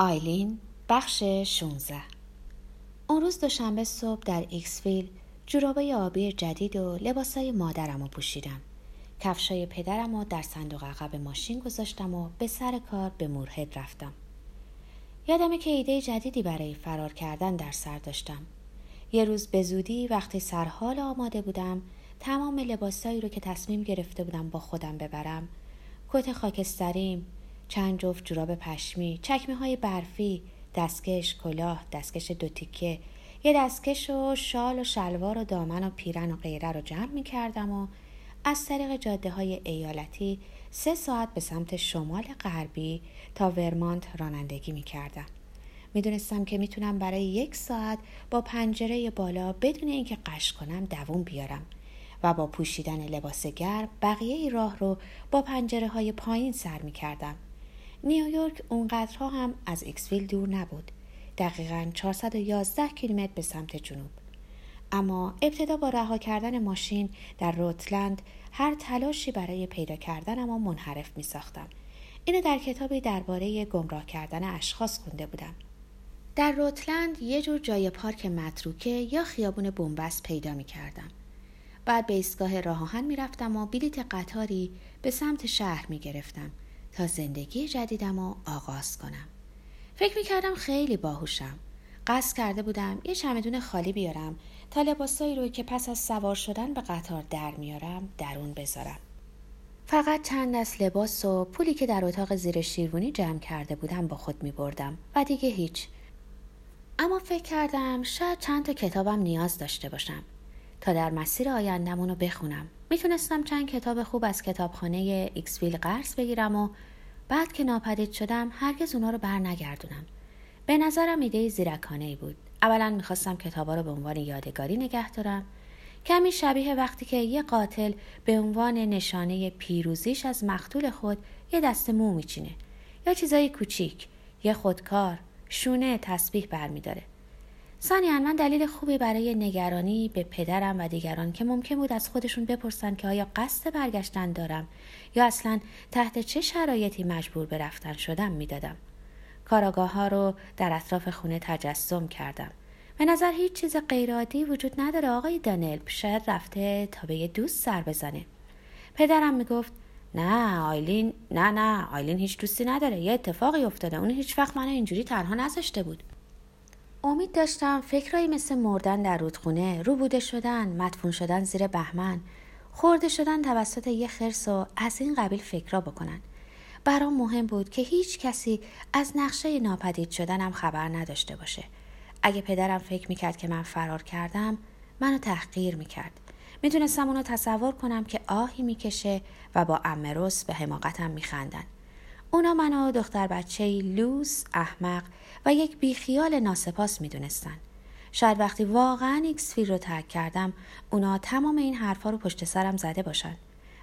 آیلین بخش 16 اون روز دوشنبه صبح در ایکسفیل جورابای آبی جدید و لباسای مادرم رو پوشیدم. کفشای پدرم رو در صندوق عقب ماشین گذاشتم و به سر کار به مورهد رفتم. یادمه که ایده جدیدی برای فرار کردن در سر داشتم. یه روز به زودی وقتی سرحال آماده بودم تمام لباسایی رو که تصمیم گرفته بودم با خودم ببرم کت خاکستریم چند جفت جوراب پشمی چکمه های برفی دستکش کلاه دستکش دو تیکه یه دستکش و شال و شلوار و دامن و پیرن و غیره رو جمع می کردم و از طریق جاده های ایالتی سه ساعت به سمت شمال غربی تا ورمانت رانندگی می کردم. می دونستم که می‌تونم برای یک ساعت با پنجره بالا بدون اینکه قش کنم دووم بیارم و با پوشیدن لباس گرم بقیه راه رو با پنجره های پایین سر می کردم. نیویورک اونقدرها هم از ایکسویل دور نبود. دقیقا 411 کیلومتر به سمت جنوب. اما ابتدا با رها کردن ماشین در روتلند هر تلاشی برای پیدا کردنم و منحرف می ساختم. اینو در کتابی درباره گمراه کردن اشخاص خونده بودم. در روتلند یه جور جای پارک متروکه یا خیابون بنبست پیدا می کردم. بعد به ایستگاه آهن می رفتم و بلیت قطاری به سمت شهر می گرفتم تا زندگی جدیدم رو آغاز کنم. فکر می کردم خیلی باهوشم. قصد کرده بودم یه چمدون خالی بیارم تا لباسایی رو که پس از سوار شدن به قطار در میارم درون بذارم. فقط چند دست لباس و پولی که در اتاق زیر شیروانی جمع کرده بودم با خود می بردم و دیگه هیچ. اما فکر کردم شاید چند تا کتابم نیاز داشته باشم تا در مسیر آیندمون رو بخونم. می‌تونستم چند کتاب خوب از کتابخانه ایکسویل قرض بگیرم و بعد که ناپدید شدم هرگز اونا رو بر نگردونم. به نظرم ایده زیرکانه ای بود. اولا می‌خواستم کتابا رو به عنوان یادگاری نگه دارم. کمی شبیه وقتی که یه قاتل به عنوان نشانه پیروزیش از مقتول خود یه دست مو میچینه یا چیزای کوچیک یه خودکار شونه تسبیح برمیداره ثانیا من دلیل خوبی برای نگرانی به پدرم و دیگران که ممکن بود از خودشون بپرسن که آیا قصد برگشتن دارم یا اصلا تحت چه شرایطی مجبور به رفتن شدم می‌دادم. کاراگاه ها رو در اطراف خونه تجسم کردم. به نظر هیچ چیز غیرعادی وجود نداره. آقای دانل شاید رفته تا به یه دوست سر بزنه. پدرم می‌گفت نه آیلین نه نه آیلین هیچ دوستی نداره. یه اتفاقی افتاده. اون هیچ وقت منو اینجوری تنها نذاشته بود. امید داشتم فکرایی مثل مردن در رودخونه روبوده شدن مدفون شدن زیر بهمن خورده شدن توسط یه خرس و از این قبیل فکرا بکنن. برام مهم بود که هیچ کسی از نقشه ناپدید شدنم خبر نداشته باشه. اگه پدرم فکر می‌کرد که من فرار کردم منو تحقیر می‌کرد. می‌تونستم اونو تصور کنم که آهی می‌کشه و با امروس به حماقتم میخندن. اونا منو دختر بچه لوس احمق و یک بیخیال ناسپاس می‌دونستن. شاید وقتی واقعا ایکسفیل رو ترک کردم اونا تمام این حرفا رو پشت سرم زده باشن.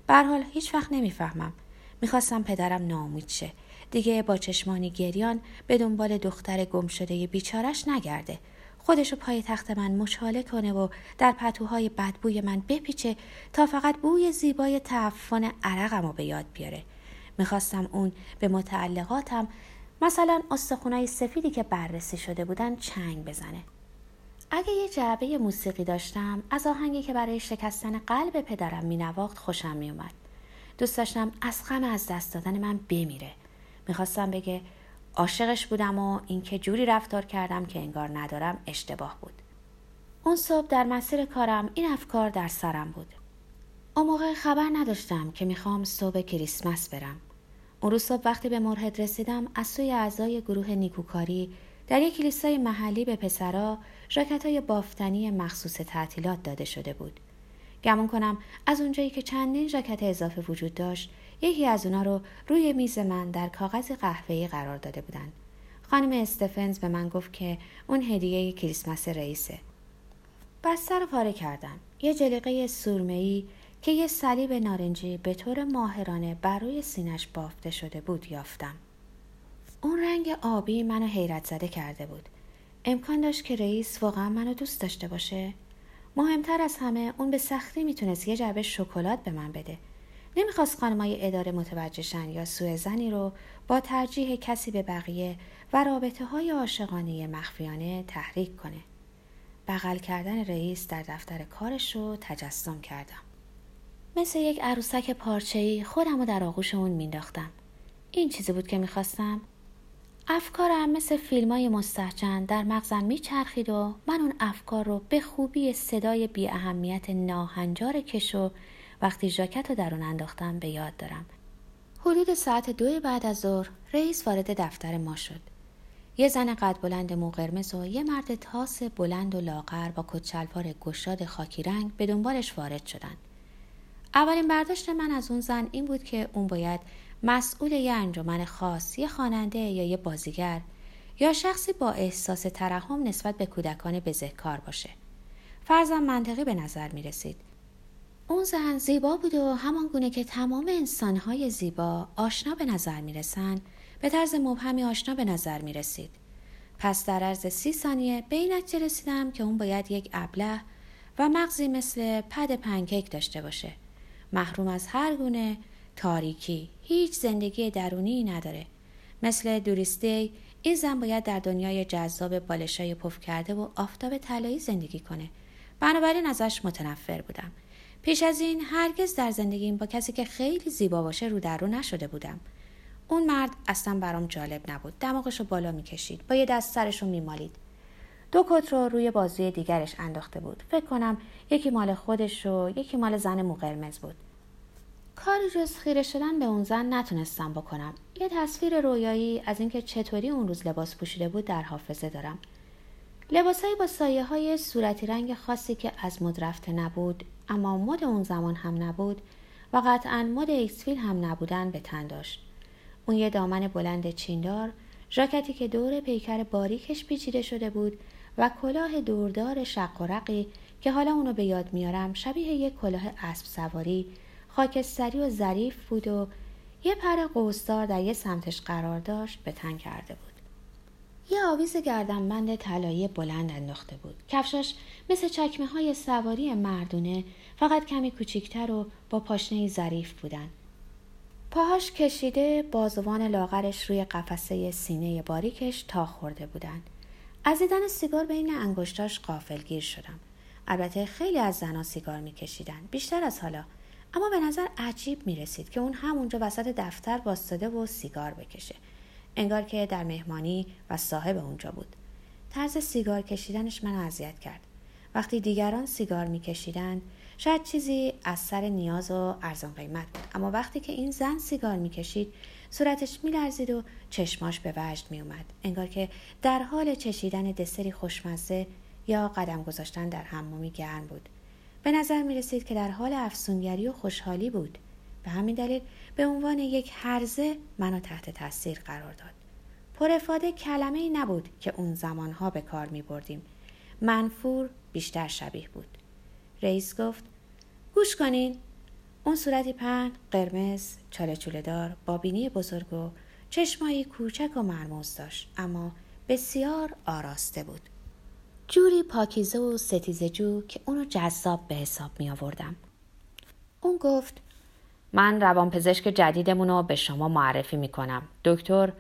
حال هیچ وقت نمی‌فهمم. می‌خواستم پدرم ناامید شه. دیگه با چشمانی گریان به دنبال دختر گم شده بیچارش نگرده. خودشو پای تخت من مچاله کنه و در پتوهای بدبوی من بپیچه تا فقط بوی زیبای تعفن عرقم رو به یاد بیاره. می‌خواستم اون به متعلقاتم مثلا استخونای سفیدی که بررسی شده بودن چنگ بزنه. اگه یه جعبه موسیقی داشتم از آهنگی که برای شکستن قلب پدرم مینواخت خوشم میومد دوست داشتم از غم از دست دادن من بمیره. می‌خواستم بگه عاشقش بودم و اینکه جوری رفتار کردم که انگار ندارم اشتباه بود. اون صبح در مسیر کارم این افکار در سرم بود. اون موقع خبر نداشتم که می‌خوام صبح کریسمس برم. اون روز صبح وقتی به مرهد رسیدم از سوی اعضای گروه نیکوکاری در یک کلیسای محلی به پسرا ژاکت های بافتنی مخصوص تعطیلات داده شده بود. گمون کنم از اونجایی که چندین ژاکت اضافه وجود داشت یکی از اونا رو روی میز من در کاغذ قهوه‌ای قرار داده بودن. خانم استفنز به من گفت که اون هدیه کریسمس رئیسه. بستر رو پاره کردم. یه جلیقه سورمه‌ای که یه صلیب نارنجی به طور ماهرانه بر روی سینش بافته شده بود یافتم اون رنگ آبی منو حیرت زده کرده بود امکان داشت که رئیس واقعا منو دوست داشته باشه مهمتر از همه اون به سختی می‌تونست یه جعبه شکلات به من بده نمی‌خواست خانمای اداره متوجهشن یا سوء زنی رو با ترجیح کسی به بقیه و رابطه های عاشقانه مخفیانه تحریک کنه. بغل کردن رئیس در دفتر کارش رو تجسم کردم. مثل یک عروسک پارچه‌ای خودم رو در آغوش اون مینداختم. این چیزی بود که می‌خواستم. افکارم مثل فیلم های مستحجن در مغزم میچرخید و من اون افکار رو به خوبی صدای بی اهمیت ناهنجار کشو وقتی ژاکت رو در اون انداختم به یاد دارم. حدود ساعت دو بعد از ظهر رئیس وارد دفتر ما شد. یه زن قد بلند مو قرمز و یه مرد تاس بلند و لاغر با کچلوار گشاد خاکی رنگ به دنبالش وارد شدند. اولین برداشت من از اون زن این بود که اون باید مسئول یه انجمن خاص، یه خواننده یا یه بازیگر یا شخصی با احساس ترحم نسبت به کودکان بزهکار باشه. فرضم منطقی به نظر می رسید. اون زن زیبا بود و همان گونه که تمام انسانهای زیبا آشنا به نظر می رسن به طرز مبهمی آشنا به نظر می رسید. پس در عرض سی ثانیه به این رسیدم که اون باید یک ابله و مغزی مثل پد پنکیک داشته باشه. محروم از هر گونه تاریکی. هیچ زندگی درونی نداره. مثل دوریستی این زن باید در دنیای جذاب بالشای پف کرده و آفتاب طلایی زندگی کنه. بنابراین ازش متنفر بودم. پیش از این هرگز در زندگیم با کسی که خیلی زیبا باشه رو در رو نشده بودم. اون مرد اصلا برام جالب نبود. دماغش رو بالا می‌کشید. با یه دست سرش رو میمالید. دو کت رو روی بازوی دیگرش انداخته بود. فکر کنم یکی مال خودش و یکی مال زن مو قرمز بود. کاری جز خیره شدن به اون زن نتونستم بکنم. یه تصویر رویایی از اینکه چطوری اون روز لباس پوشیده بود در حافظه دارم. لباسهایی با سایه های صورتی رنگ خاصی که از مد رفته نبود اما مد اون زمان هم نبود و قطعا مد ایکسفیل هم نبودن به تن داشت. اون یه دامن بلند چیندار ژاکتی که دور پیکر باریکش پیچیده شده بود و کلاه دوردار شق و رقی که حالا اونو به یاد میارم شبیه یک کلاه اسب سواری خاکستری و ظریف بود و یه پر قوسدار در یه سمتش قرار داشت به تن کرده بود. یه آویز گردنبند طلایی بلند انداخته بود. کفشاش مثل چکمه های سواری مردونه فقط کمی کوچیکتر و با پاشنه ظریف بودن. پاهاش کشیده بازوان لاغرش روی قفسه سینه باریکش تا خورده بودن. از دیدن سیگار بین انگشتاش قافلگیر شدم. البته خیلی از زنها سیگار میکشیدن. بیشتر از حالا. اما به نظر عجیب می رسید که اون همونجا وسط دفتر باستاده و سیگار بکشه. انگار که در مهمانی و صاحب اونجا بود. طرز سیگار کشیدنش من اذیت کرد. وقتی دیگران سیگار میکشیدند شاید چیزی از سر نیاز و ارزان قیمت بود. اما وقتی که این زن سیگار می‌کشید صورتش میلرزید و چشماش به وجد میومد انگار که در حال چشیدن دسری خوشمزه یا قدم گذاشتن در حمامی گرم بود. به نظر می رسید که در حال افسونگری و خوشحالی بود. به همین دلیل به عنوان یک هرزه منو تحت تاثیر قرار داد. پرفاده کلمه ای نبود که اون زمانها به کار می بردیم منفور بیشتر شبیه بود. رئیس گفت گوش کنین اون صورتی پهن قرمز چاله چوله دار با بینی بزرگ و چشمایی کوچک و مرموز داشت اما بسیار آراسته بود جوری پاکیزه و ستیزه جو که اونو جذاب به حساب می آوردم. اون گفت من روانپزشک جدیدمون رو به شما معرفی می کنم. دکتر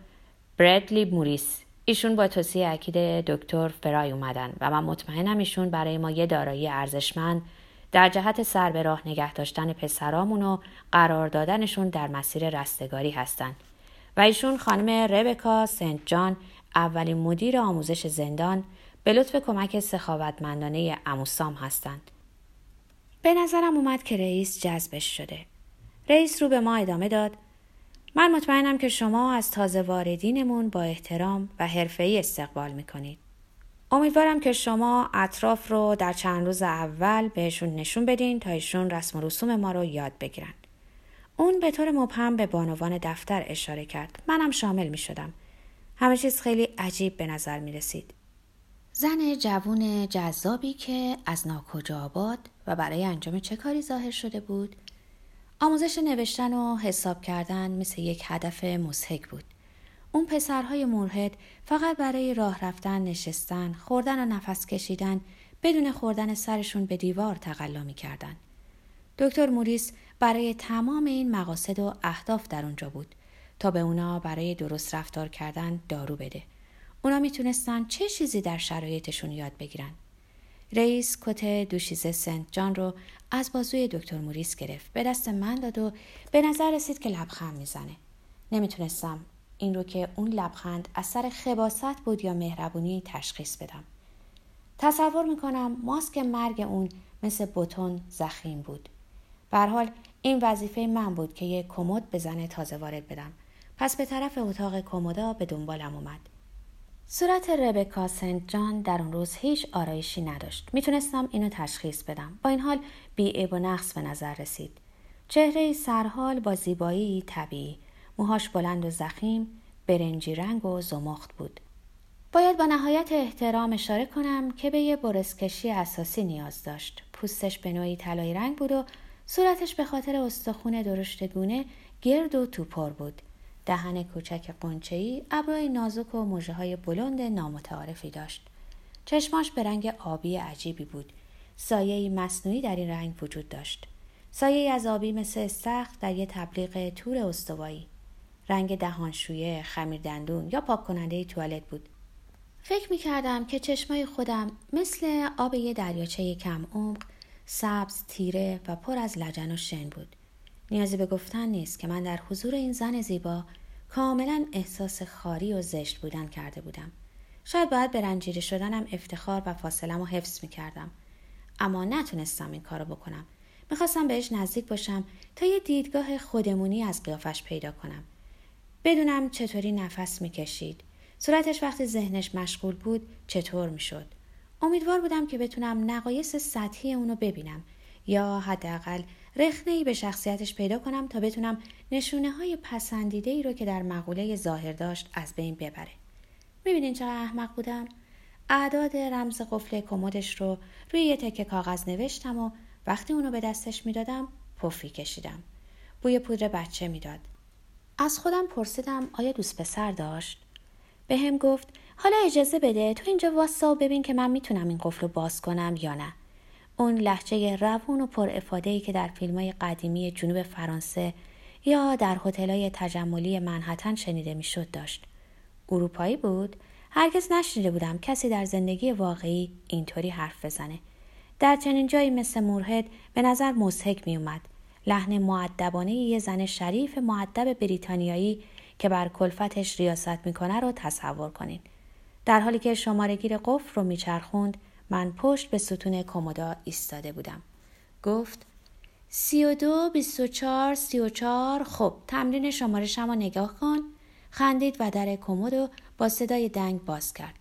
بردلی موریس ایشون با توصیه اکید دکتر فرای اومدن و من مطمئنم ایشون برای ما یه دارایی ارزشمند در جهت سر به راه نگه داشتن پسرامون و قرار دادنشون در مسیر رستگاری هستند و ایشون خانم ربکا سنت جان اولین مدیر آموزش زندان به لطف کمک سخاوتمندانه اموسام هستند. به نظرم اومد که رئیس جذبش شده. رئیس رو به ما ادامه داد. من مطمئنم که شما از تازه واردینمون با احترام و حرفه‌ای استقبال می‌کنید. امیدوارم که شما اطراف رو در چند روز اول بهشون نشون بدین تا ایشون رسم و رسوم ما رو یاد بگیرن. اون به طور مبهم به بانوان دفتر اشاره کرد. منم شامل می شدم. همه چیز خیلی عجیب به نظر می رسید. زن جوون جذابی که از ناکجا آباد و برای انجام چه کاری ظاهر شده بود آموزش نوشتن و حساب کردن مثل یک هدف مسحک بود اون پسرهای مرهد فقط برای راه رفتن نشستن خوردن و نفس کشیدن بدون خوردن سرشون به دیوار تقلا می کردن. دکتر موریس برای تمام این مقاصد و اهداف در اونجا بود تا به اونا برای درست رفتار کردن دارو بده. اونا می‌تونستن چه چیزی در شرایطشون یاد بگیرن. رئیس کت دوشیزه سنت جان رو از بازوی دکتر موریس گرفت. به دست من داد و به نظر رسید که لبخند می‌زنه. نمی‌تونستم این رو که اون لبخند اثر خباست بود یا مهربونی تشخیص بدم. تصور می‌کنم ماسک مرگ اون مثل بوتون زخیم بود. حال این وظیفه من بود که یک کمد به زن تازه وارد بدم. پس به طرف اتاق کمودا به دنبالم اومد. صورت ربکا سنت جان در اون روز هیچ آرایشی نداشت. می‌تونستم اینو تشخیص بدم. با این حال بی و نقص به نظر رسید. چهره سرحال با زیبایی طبیعی. موهاش بلند و زخیم، برنجی رنگ و زمخت بود. باید با نهایت احترام اشاره کنم که به یه برسکشی اساسی نیاز داشت. پوستش به نوعی طلایی رنگ بود و صورتش به خاطر استخون درشتگونه گرد و توپر بود. دهن کوچک قنچه‌ای ابرای نازک و موجه های بلند نامتعارفی داشت. چشماش به رنگ آبی عجیبی بود. سایه مصنوعی در این رنگ وجود داشت. سایه از آبی مثل سخت در یه تبلیغ تور استوایی. رنگ دهانشویه خمیر دندون یا پاک کننده توالت بود. فکر می کردم که چشمای خودم مثل آب یه دریاچه کم عمق سبز تیره و پر از لجن و شن بود. نیازی به گفتن نیست که من در حضور این زن زیبا کاملا احساس خاری و زشت بودن کرده بودم. شاید باید به رنجیده شدنم افتخار و فاصلم رو حفظ می کردم. اما نتونستم این کارو بکنم. می‌خواستم بهش نزدیک باشم تا یه دیدگاه خودمونی از قیافش پیدا کنم. بدونم چطوری نفس می‌کشید. صورتش وقتی ذهنش مشغول بود چطور می‌شد. امیدوار بودم که بتونم نقایص سطحی اونو ببینم یا حداقل رخنه ای به شخصیتش پیدا کنم تا بتونم نشونه های پسندیده ای رو که در مقوله ظاهر داشت از بین ببره. می‌بینین چقدر احمق بودم؟ اعداد رمز قفل کمدش رو روی یه تکه کاغذ نوشتم و وقتی اونو به دستش می‌دادم پفی کشیدم. بوی پودر بچه می‌داد. از خودم پرسیدم آیا دوست پسر داشت؟ به گفت حالا اجازه بده تو اینجا واسا و ببین که من می‌تونم این قفل رو باز کنم یا نه. اون لحجه روون و پر ای که در فیلم های قدیمی جنوب فرانسه یا در های تجملی منحتن شنیده می‌شد داشت. اروپایی بود؟ هرگز نشنیده بودم کسی در زندگی واقعی اینطوری حرف بزنه. در چنین جایی مثل مورهد به نظر مزهک می اومد. لحن معدبانه یه زن شریف معدب بریتانیایی که بر کلفتش ریاست می‌کنه رو تصور کنین. در حالی که شمارگیر قفل رو میچرخوند من پشت به ستون کمودا ایستاده بودم. گفت سی و دو بیست و چار سی و چار خب تمرین شمارشم رو نگاه کن. خندید و در کمد با صدای دنگ باز کرد.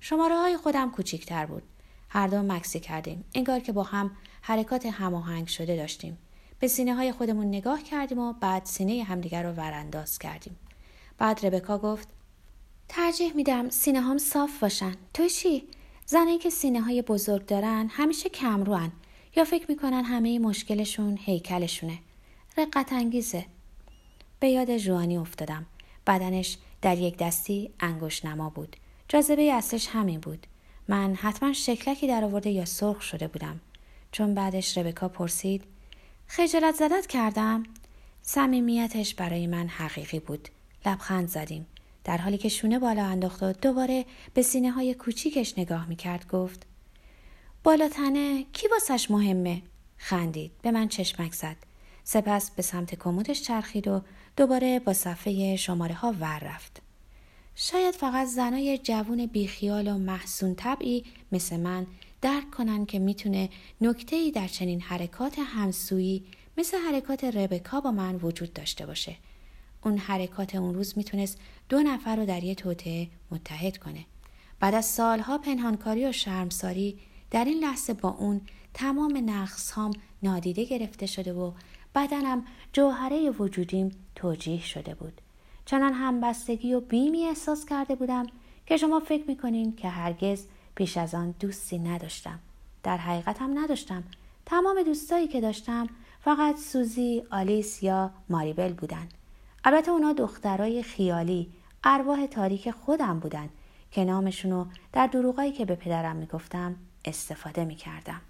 شماره های خودم کوچیکتر بود. هر دو مکسی کردیم. انگار که با هم حرکات هماهنگ شده داشتیم. به سینه های خودمون نگاه کردیم و بعد سینه همدیگر رو ورانداز کردیم. بعد ربکا گفت ترجیح میدم سینه هم صاف باشن. تو چی؟ زنایی که سینه های بزرگ دارن همیشه کمروان یا فکر می‌کنن همه مشکلشون هیکلشونه. رقت انگیزه. به یاد جوانی افتادم. بدنش در یک دستی انگوش نما بود. جاذبه اصلش همین بود. من حتما شکلکی در آورده یا سرخ شده بودم. چون بعدش ربکا پرسید خجالت زدت کردم؟ صمیمیتش برای من حقیقی بود. لبخند زدیم. در حالی که شونه بالا انداخت و دوباره به سینه های کوچیکش نگاه می‌کرد گفت بالاتنه کی واسش مهمه؟ خندید به من چشمک زد. سپس به سمت کمودش چرخید و دوباره با صفحه شماره ها ور رفت. شاید فقط زنای جوون بیخیال و محسون طبعی مثل من درک کنن که می‌تونه نکته ای در چنین حرکات همسویی مثل حرکات ربکا با من وجود داشته باشه. اون حرکات اون روز می‌تونست دو نفر رو در یه توطعه متحد کنه. بعد از سالها پنهانکاری و شرمساری در این لحظه با اون تمام نقص هام نادیده گرفته شده و بدنم جوهره وجودیم توجیه شده بود. چنان همبستگی و بیمی احساس کرده بودم که شما فکر می‌کنین که هرگز پیش از آن دوستی نداشتم. در حقیقت هم نداشتم. تمام دوستایی که داشتم فقط سوزی، آلیس یا ماریبل بودن. البته اونا دخترای خیالی ارواح تاریک خودم بودن که نامشونو در دروغایی که به پدرم می‌گفتم استفاده می‌کردم.